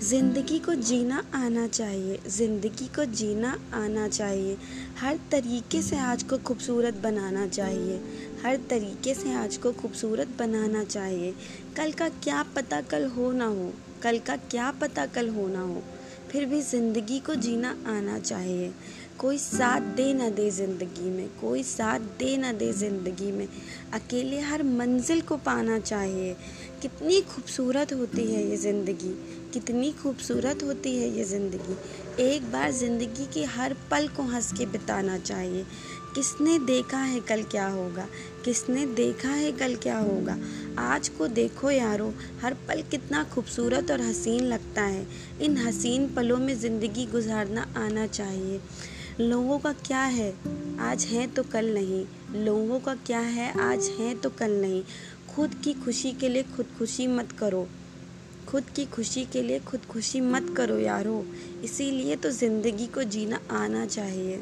ज़िंदगी को जीना आना चाहिए, ज़िंदगी को जीना आना चाहिए। हर तरीके से आज को खूबसूरत बनाना चाहिए। हर तरीके से आज को खूबसूरत बनाना चाहिए। कल का क्या पता कल हो ना हो, कल का क्या पता कल हो ना हो, फिर भी ज़िंदगी को जीना आना चाहिए। कोई साथ दे ना दे ज़िंदगी में, कोई साथ दे ना दे ज़िंदगी में। अकेले हर मंजिल को पाना चाहिए। कितनी खूबसूरत होती है ये ज़िंदगी, कितनी खूबसूरत होती है ये ज़िंदगी। एक बार ज़िंदगी के हर पल को हंस के बिताना चाहिए। किसने देखा है कल क्या होगा? किसने देखा है कल क्या होगा? आज को देखो यारो, हर पल कितना खूबसूरत और हसीन लगता है। इन हसीन पलों में ज़िंदगी गुजारना आना चाहिए। लोगों का क्या है? आज है तो कल नहीं। लोगों का क्या है? आज है तो कल नहीं। खुद की खुशी के लिए खुदकुशी मत करो। खुद की खुशी के लिए खुदकुशी मत करो यारो। इसीलिए तो ज़िंदगी को जीना आना चाहिए।